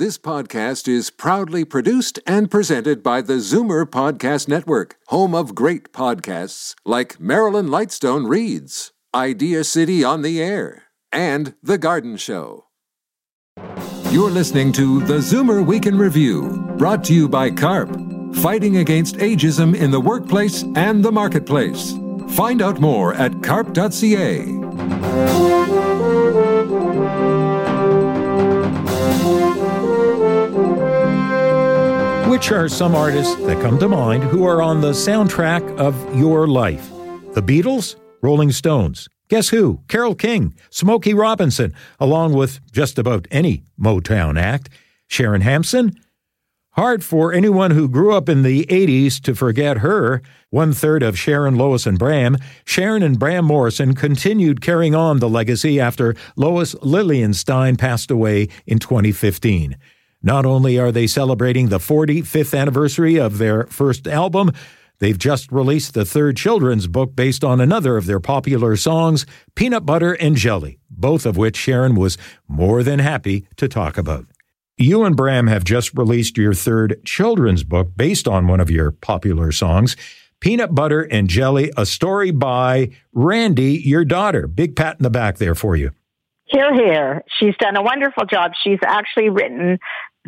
This podcast is proudly produced and presented by the Zoomer Podcast Network, home of great podcasts like Marilyn Lightstone Reads, Idea City on the Air, and The Garden Show. You're listening to the Zoomer Week in Review, brought to you by CARP, fighting against ageism in the workplace and the marketplace. Find out more at carp.ca. Which are some artists that come to mind who are on the soundtrack of your life? The Beatles? Rolling Stones? Guess who? Carole King, Smokey Robinson, along with just about any Motown act. Sharon Hampson? Hard for anyone who grew up in the 80s to forget her. One third of Sharon, Lois, and Bram. Sharon and Bram Morrison continued carrying on the legacy after Lois Lilienstein passed away in 2015. Not only are they celebrating the 45th anniversary of their first album, they've just released the third children's book based on another of their popular songs, Peanut Butter and Jelly, both of which Sharon was more than happy to talk about. You and Bram have just released your third children's book based on one of your popular songs, Peanut Butter and Jelly, a story by Randi, your daughter. Big pat in the back there for you. Hear, hear. She's done a wonderful job. She's actually written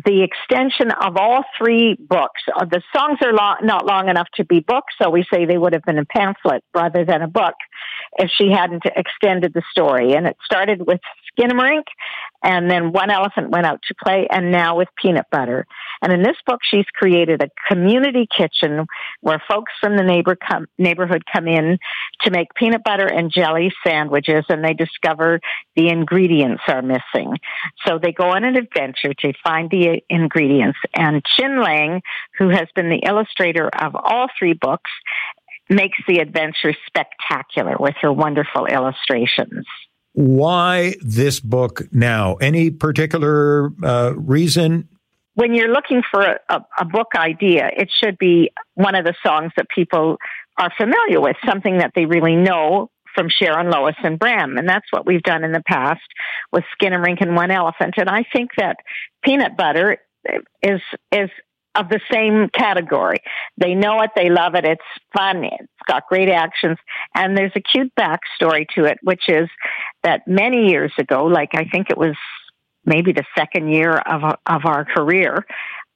the extension of all three books. Uh, the songs are long, not long enough to be books, so we say they would have been a pamphlet rather than a book if she hadn't extended the story. And it started with Skinamarink, and then One Elephant went out to play, and now with Peanut Butter. And in this book, she's created a community kitchen where folks from the neighbor come, neighborhood come in to make peanut butter and jelly sandwiches, and they discover the ingredients are missing. So they go on an adventure to find the ingredients. And Qin Leng, who has been the illustrator of all three books, makes the adventure spectacular with her wonderful illustrations. Why this book now? Any particular uh, reason? When you're looking for a, a, a book idea, it should be one of the songs that people are familiar with, something that they really know from Sharon, Lois, and Bram. And that's what we've done in the past with Skinamarink and One Elephant. And I think that peanut butter is is of the same category. They know it, they love it, it's fun, got great actions, and there's a cute backstory to it, which is that many years ago, like I think it was maybe the second year of of our career,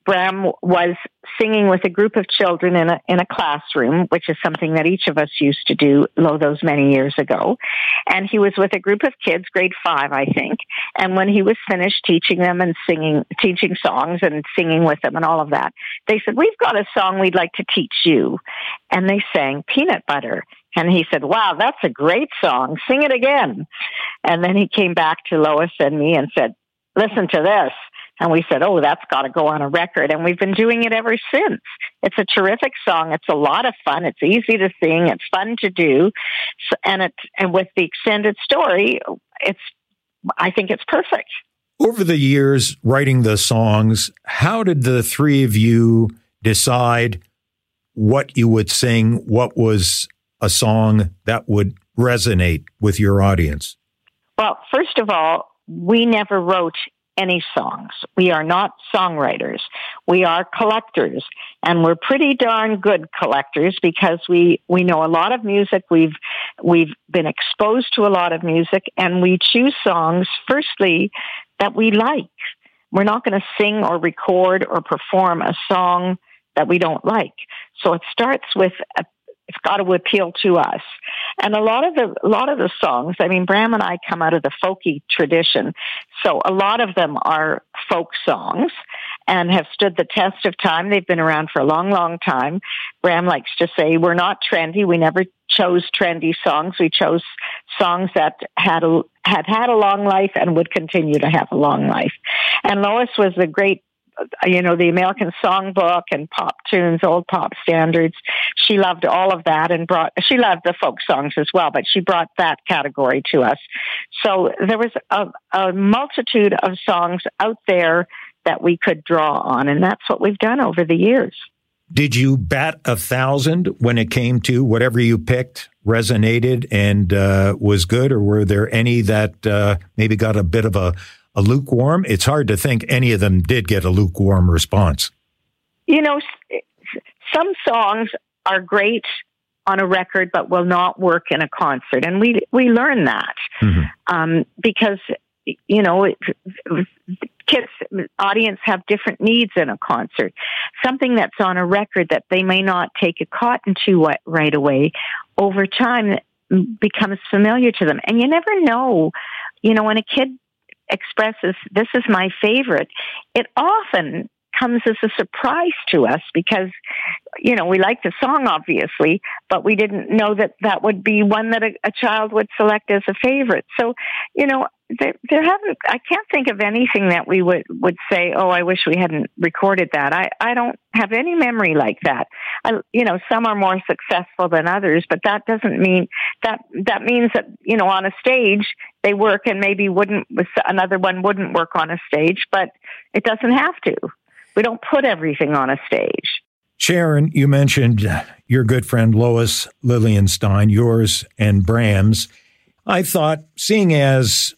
Bram was singing with a group of children in a in a classroom, which is something that each of us used to do lo those many years ago. And he was with a group of kids, grade five, I think. And when he was finished teaching them and singing, teaching songs and singing with them and all of that, they said, "We've got a song we'd like to teach you." And they sang "Peanut Butter." And he said, Wow, that's a great song. Sing it again. And then he came back to Lois and me and said, Listen to this. And we said, oh, that's got to go on a record. And we've been doing it ever since. It's a terrific song. It's a lot of fun. It's easy to sing. It's fun to do. And it, and with the extended story, it's, I think it's perfect. Over the years, writing the songs, how did the three of you decide what you would sing? What was a song that would resonate with your audience? Well, first of all, we never wrote any songs. We are not songwriters. We are collectors and we're pretty darn good collectors because we, we know a lot of music. We've, we've been exposed to a lot of music and we choose songs firstly that we like. We're not going to sing or record or perform a song that we don't like. So it starts with a it's got to appeal to us. And a lot of the a lot of the songs, I mean, Bram and I come out of the folky tradition, so a lot of them are folk songs and have stood the test of time. They've been around for a long, long time. Bram likes to say we're not trendy. We never chose trendy songs. We chose songs that had a, had had a long life and would continue to have a long life. And Lois was a great you know, the American Songbook and pop tunes, old pop standards. She loved all of that and brought, she loved the folk songs as well, but she brought that category to us. So there was a, a multitude of songs out there that we could draw on, and that's what we've done over the years. Did you bat a thousand when it came to whatever you picked resonated and uh, was good, or were there any that uh, maybe got a bit of a a lukewarm? It's hard to think any of them did get a lukewarm response. You know, some songs are great on a record, but will not work in a concert, and we we learn that mm-hmm. um, because you know kids audience have different needs in a concert. Something that's on a record that they may not take a cotton to right away, over time becomes familiar to them, and you never know. You know, when a kid expresses, "This is my favorite," it often comes as a surprise to us because, you know, we like the song obviously, but we didn't know that that would be one that a, a child would select as a favorite. So, you know, there, there haven't. I can't think of anything that we would would say. Oh, I wish we hadn't recorded that. I I don't have any memory like that. I, you know, some are more successful than others, but that doesn't mean that that means that you know on a stage they work and maybe wouldn't another one wouldn't work on a stage, but it doesn't have to. We don't put everything on a stage. Sharon, you mentioned your good friend Lois Lilienstein, yours and Bram's. I thought, seeing as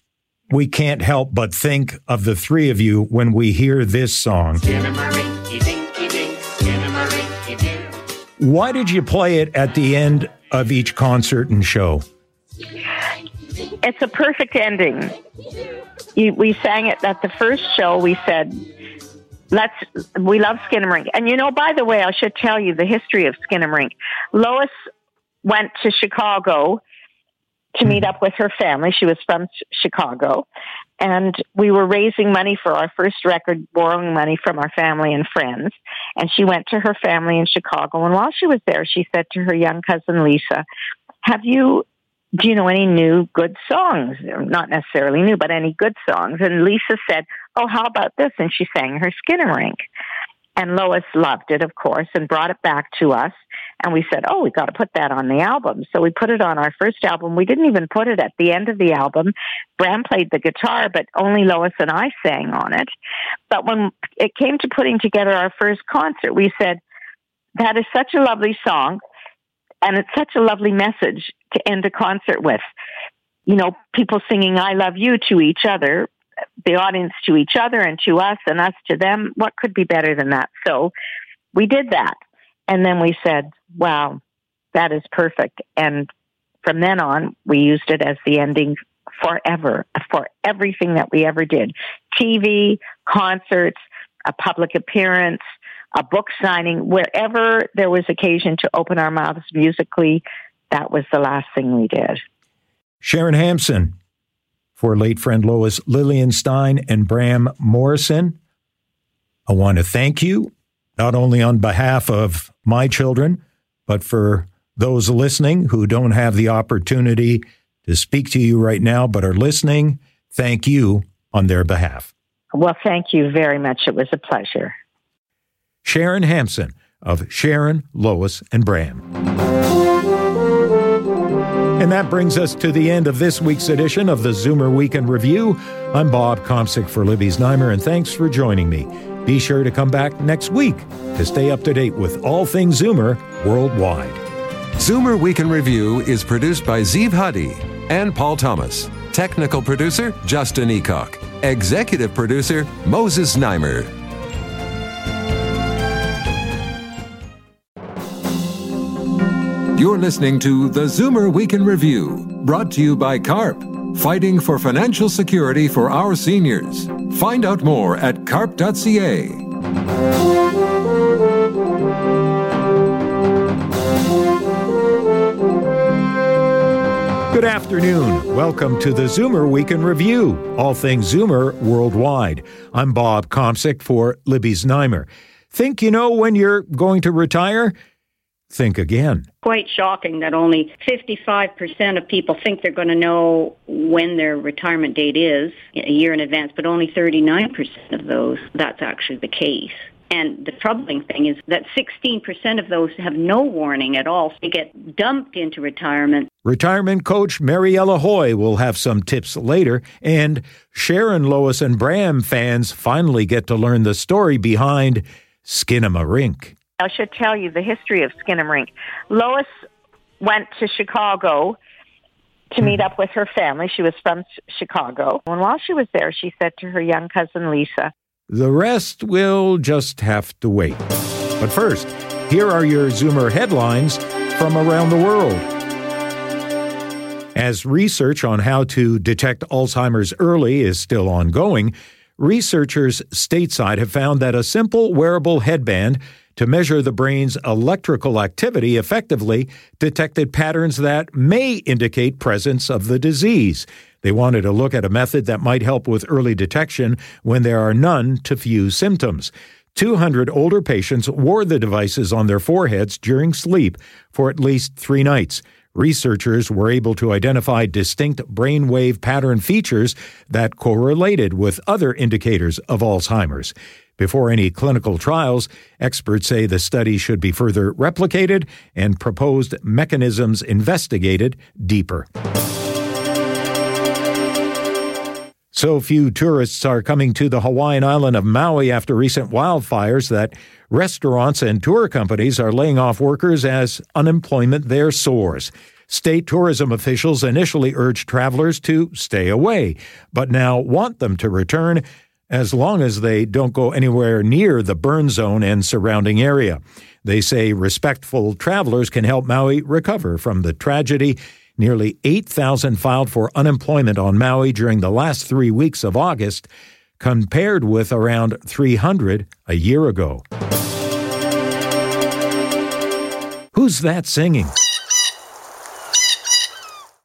we can't help but think of the three of you when we hear this song. Why did you play it at the end of each concert and show? It's a perfect ending. We sang it at the first show. We said, Let's. We love Skinamarink, and you know. By the way, I should tell you the history of Skinamarink. Lois went to Chicago to meet up with her family. She was from Chicago, and we were raising money for our first record, borrowing money from our family and friends. And she went to her family in Chicago, and while she was there, she said to her young cousin Lisa, "Have you do you know any new good songs? Not necessarily new, but any good songs. And Lisa said, Oh, how about this? And she sang her Skinner Skinamarink. And Lois loved it, of course, and brought it back to us. And we said, Oh, we got to put that on the album. So we put it on our first album. We didn't even put it at the end of the album. Bram played the guitar, but only Lois and I sang on it. But when it came to putting together our first concert, we said, That is such a lovely song and it's such a lovely message to end a concert with. You know, people singing I love you to each other, the audience to each other and to us and us to them. What could be better than that? So we did that. And then we said, wow, that is perfect. And from then on, we used it as the ending forever for everything that we ever did TV, concerts, a public appearance, a book signing, wherever there was occasion to open our mouths musically, that was the last thing we did. Sharon Hampson, for late friend Lois Lilienstein and Bram Morrison, I want to thank you, not only on behalf of my children, but for those listening who don't have the opportunity to speak to you right now, but are listening. Thank you on their behalf. Well, thank you very much. It was a pleasure. Sharon Hampson of Sharon, Lois, and Bram. And that brings us to the end of this week's edition of the Zoomer Week in Review. I'm Bob Komsic for Libby's Znaimer, and thanks for joining me. Be sure to come back next week to stay up to date with all things Zoomer worldwide. Zoomer Week in Review is produced by Zeev Huddy and Paul Thomas. Technical producer, Justin Eacock. Executive producer, Moses Znaimer. You're listening to the Zoomer Week in Review, brought to you by CARP, fighting for financial security for our seniors. Find out more at carp.ca. Good afternoon. Welcome to the Zoomer Week in Review, all things Zoomer worldwide. I'm Bob Komsic for Libby's Znaimer. Think you know when you're going to retire? Think again. Quite shocking that only 55% of people think they're going to know when their retirement date is a year in advance, but only 39% of those, that's actually the case. And the troubling thing is that 16% of those have no warning at all. So they get dumped into retirement. Retirement coach Mariella Hoy will have some tips later. And Sharon, Lois, and Bram fans finally get to learn the story behind Skinamarink. I should tell you the history of Skinamarink. Lois went to Chicago to hmm. meet up with her family. She was from Chicago. And while she was there, she said to her young cousin Lisa, The rest will just have to wait. But first, here are your Zoomer headlines from around the world. As research on how to detect Alzheimer's early is still ongoing, researchers stateside have found that a simple wearable headband to measure the brain's electrical activity effectively detected patterns that may indicate presence of the disease. They wanted to look at a method that might help with early detection when there are none to few symptoms. 200 older patients wore the devices on their foreheads during sleep for at least three nights. Researchers were able to identify distinct brainwave pattern features that correlated with other indicators of Alzheimer's. Before any clinical trials, experts say the study should be further replicated and proposed mechanisms investigated deeper. So few tourists are coming to the Hawaiian island of Maui after recent wildfires that restaurants and tour companies are laying off workers as unemployment there soars. State tourism officials initially urged travelers to stay away, but now want them to return as long as they don't go anywhere near the burn zone and surrounding area. They say respectful travelers can help Maui recover from the tragedy Nearly 8,000 filed for unemployment on Maui during the last three weeks of August, compared with around 300 a year ago. Who's that singing?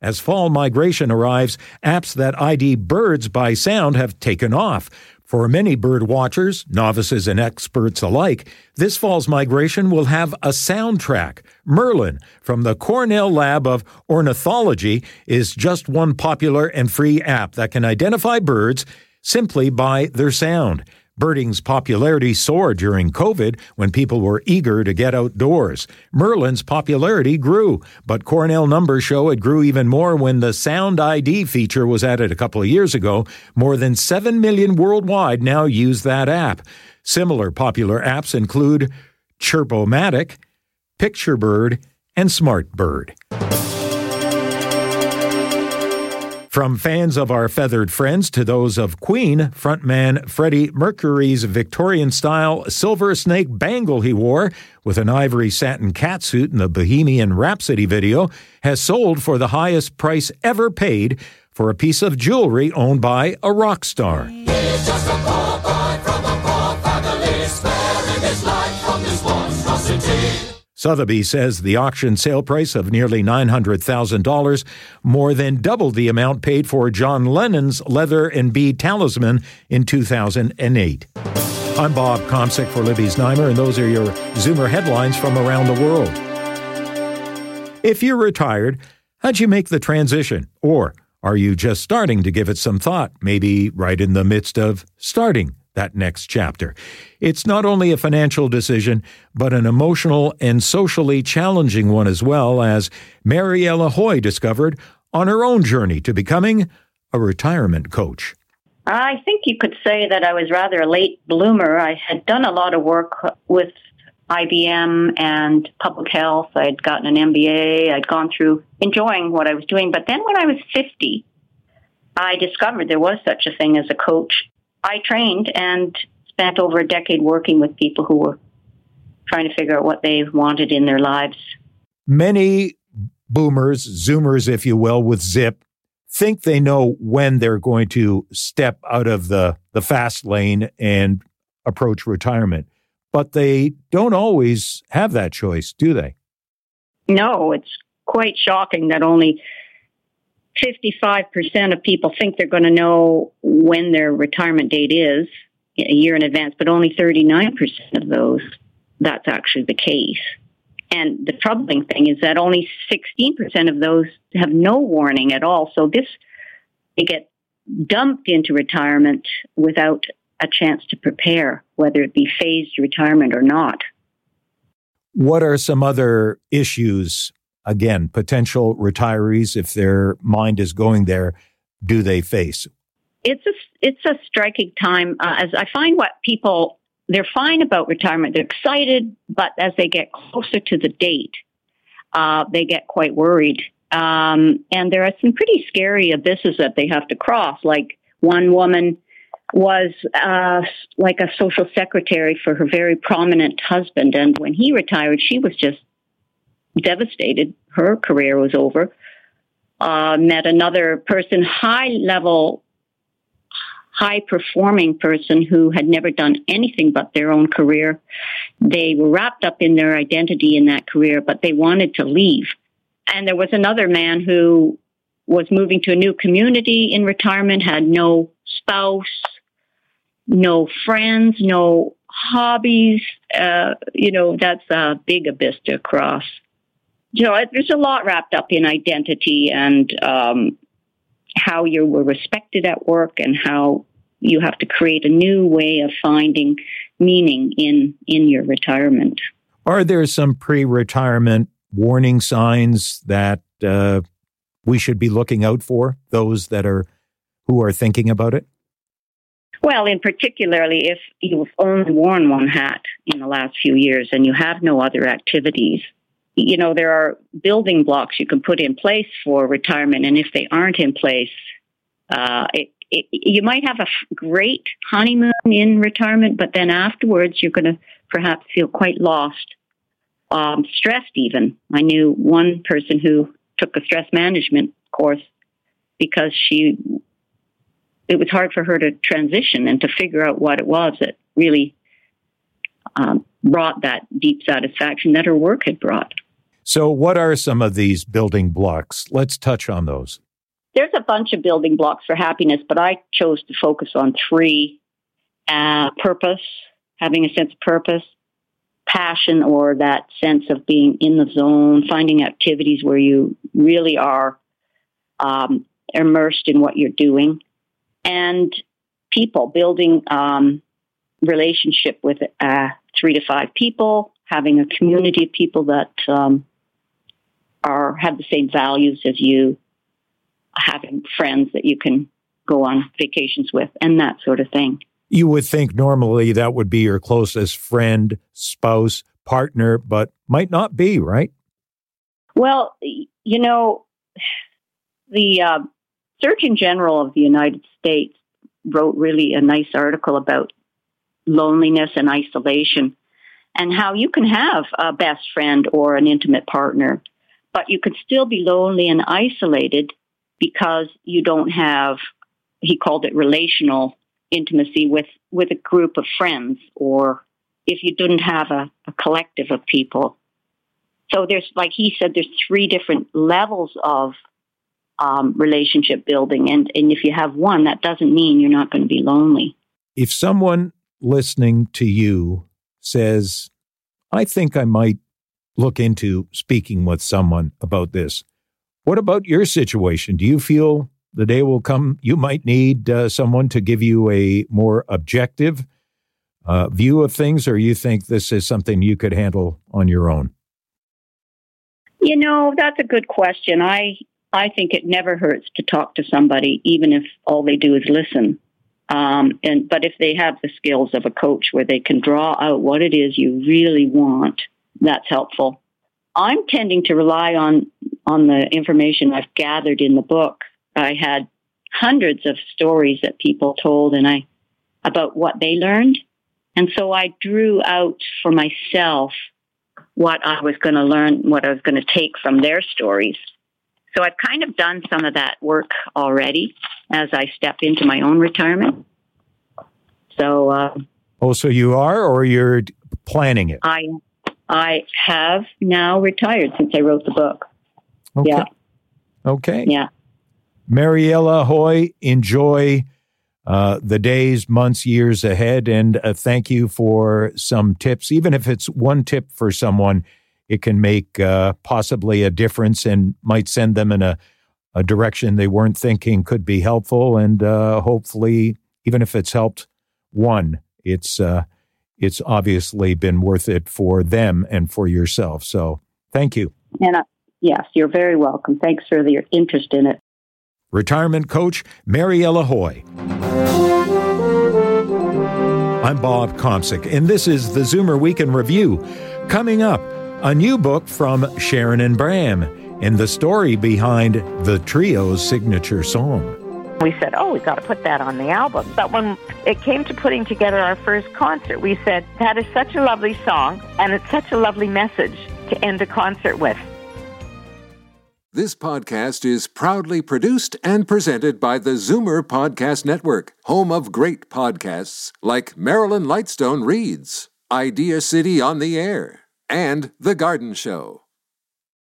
As fall migration arrives, apps that ID birds by sound have taken off. For many bird watchers, novices, and experts alike, this fall's migration will have a soundtrack. Merlin from the Cornell Lab of Ornithology is just one popular and free app that can identify birds simply by their sound. Birding's popularity soared during COVID when people were eager to get outdoors. Merlin's popularity grew, but Cornell numbers show it grew even more when the Sound ID feature was added a couple of years ago. More than 7 million worldwide now use that app. Similar popular apps include Chirpomatic, Picturebird, and Smartbird. From fans of our feathered friends to those of Queen, frontman Freddie Mercury's Victorian style silver snake bangle he wore with an ivory satin catsuit in the Bohemian Rhapsody video has sold for the highest price ever paid for a piece of jewelry owned by a rock star. Sotheby says the auction sale price of nearly $900,000 more than doubled the amount paid for John Lennon's leather and bead talisman in 2008. I'm Bob Komsic for Libby's Znaimer, and those are your Zoomer headlines from around the world. If you're retired, how'd you make the transition? Or are you just starting to give it some thought, maybe right in the midst of starting that next chapter. It's not only a financial decision, but an emotional and socially challenging one as well, as Mariella Hoy discovered on her own journey to becoming a retirement coach. I think you could say that I was rather a late bloomer. I had done a lot of work with IBM and public health. I'd gotten an MBA. I'd gone through enjoying what I was doing. But then when I was 50, I discovered there was such a thing as a coach I trained and spent over a decade working with people who were trying to figure out what they wanted in their lives. Many boomers, zoomers, if you will, with Zip, think they know when they're going to step out of the, the fast lane and approach retirement. But they don't always have that choice, do they? No, it's quite shocking that only 55% of people think they're going to know when their retirement date is a year in advance, but only 39% of those, that's actually the case. And the troubling thing is that only 16% of those have no warning at all. So this, they get dumped into retirement without a chance to prepare, whether it be phased retirement or not. What are some other issues again, potential retirees, if their mind is going there, do they face? It's a it's a striking time. Uh, as I find what people they're fine about retirement, they're excited, but as they get closer to the date, uh, they get quite worried Um, and there are some pretty scary abysses that they have to cross. Like one woman was uh, like a social secretary for her very prominent husband. And when he retired, she was just devastated. Her career was over. Uh, met another person, high level, high performing person who had never done anything but their own career. They were wrapped up in their identity in that career, but they wanted to leave. And there was another man who was moving to a new community in retirement, had no spouse, no friends, no hobbies. Uh, you know, that's a big abyss to cross. You know, there's a lot wrapped up in identity and um, how you were respected at work and how you have to create a new way of finding meaning in in your retirement. Are there some pre-retirement warning signs that uh, we should be looking out for? Those that are who are thinking about it. Well, in particularly if you've only worn one hat in the last few years and you have no other activities, you know, there are building blocks you can put in place for retirement. And if they aren't in place, uh, it, it, you might have a great honeymoon in retirement, but then afterwards you're going to perhaps feel quite lost, um, stressed even. I knew one person who took a stress management course because she it was hard for her to transition and to figure out what it was that really um, brought that deep satisfaction that her work had brought. So, what are some of these building blocks? Let's touch on those. There's a bunch of building blocks for happiness, but I chose to focus on three uh, purpose, having a sense of purpose, passion, or that sense of being in the zone, finding activities where you really are um, immersed in what you're doing, and people, building um, relationship with uh, three to five people, having a community of people that um, are have the same values as you, having friends that you can go on vacations with, and that sort of thing. You would think normally that would be your closest friend, spouse, partner, but might not be, right? Well, you know, the uh, Surgeon General of the United States wrote really a nice article about loneliness and isolation and how you can have a best friend or an intimate partner, but you can still be lonely and isolated because you don't have, he called it relational intimacy with, with a group of friends or if you didn't have a, a collective of people. So there's, like he said, there's three different levels of um, relationship building. And, and if you have one, that doesn't mean you're not going to be lonely. If someone listening to you says, I think I might look into speaking with someone about this, what about your situation? Do you feel the day will come you might need uh, someone to give you a more objective uh, view of things, or you think this is something you could handle on your own? You know, that's a good question. I I think it never hurts to talk to somebody, even if all they do is listen. Um, and but if they have the skills of a coach where they can draw out what it is you really want, that's helpful. I'm tending to rely on on the information I've gathered in the book. I had hundreds of stories that people told, and I about what they learned, and so I drew out for myself what I was going to learn, what I was going to take from their stories. So I've kind of done some of that work already as I step into my own retirement. So, uh, oh, so you are, or you're planning it? I, I have now retired since I wrote the book. Okay. Yeah. Okay. Yeah. Mariella Hoy, enjoy uh, the days, months, years ahead, and uh, thank you for some tips. Even if it's one tip for someone it can make uh, possibly a difference and might send them in a, a direction they weren't thinking could be helpful. And uh, hopefully, even if it's helped one, it's uh, it's obviously been worth it for them and for yourself. So, thank you. And uh, yes, you're very welcome. Thanks for your interest in it. Retirement coach Mariella Hoy. I'm Bob Komsic, and this is the Zoomer Week in Review. Coming up, a new book from Sharon and Bram. and the story behind the trio's signature song. We said, oh, we've got to put that on the album. But when it came to putting together our first concert, we said, that is such a lovely song, and it's such a lovely message to end a concert with. This podcast is proudly produced and presented by the Zoomer Podcast Network, home of great podcasts like Marilyn Lightstone Reads, Idea City on the Air, and The Garden Show.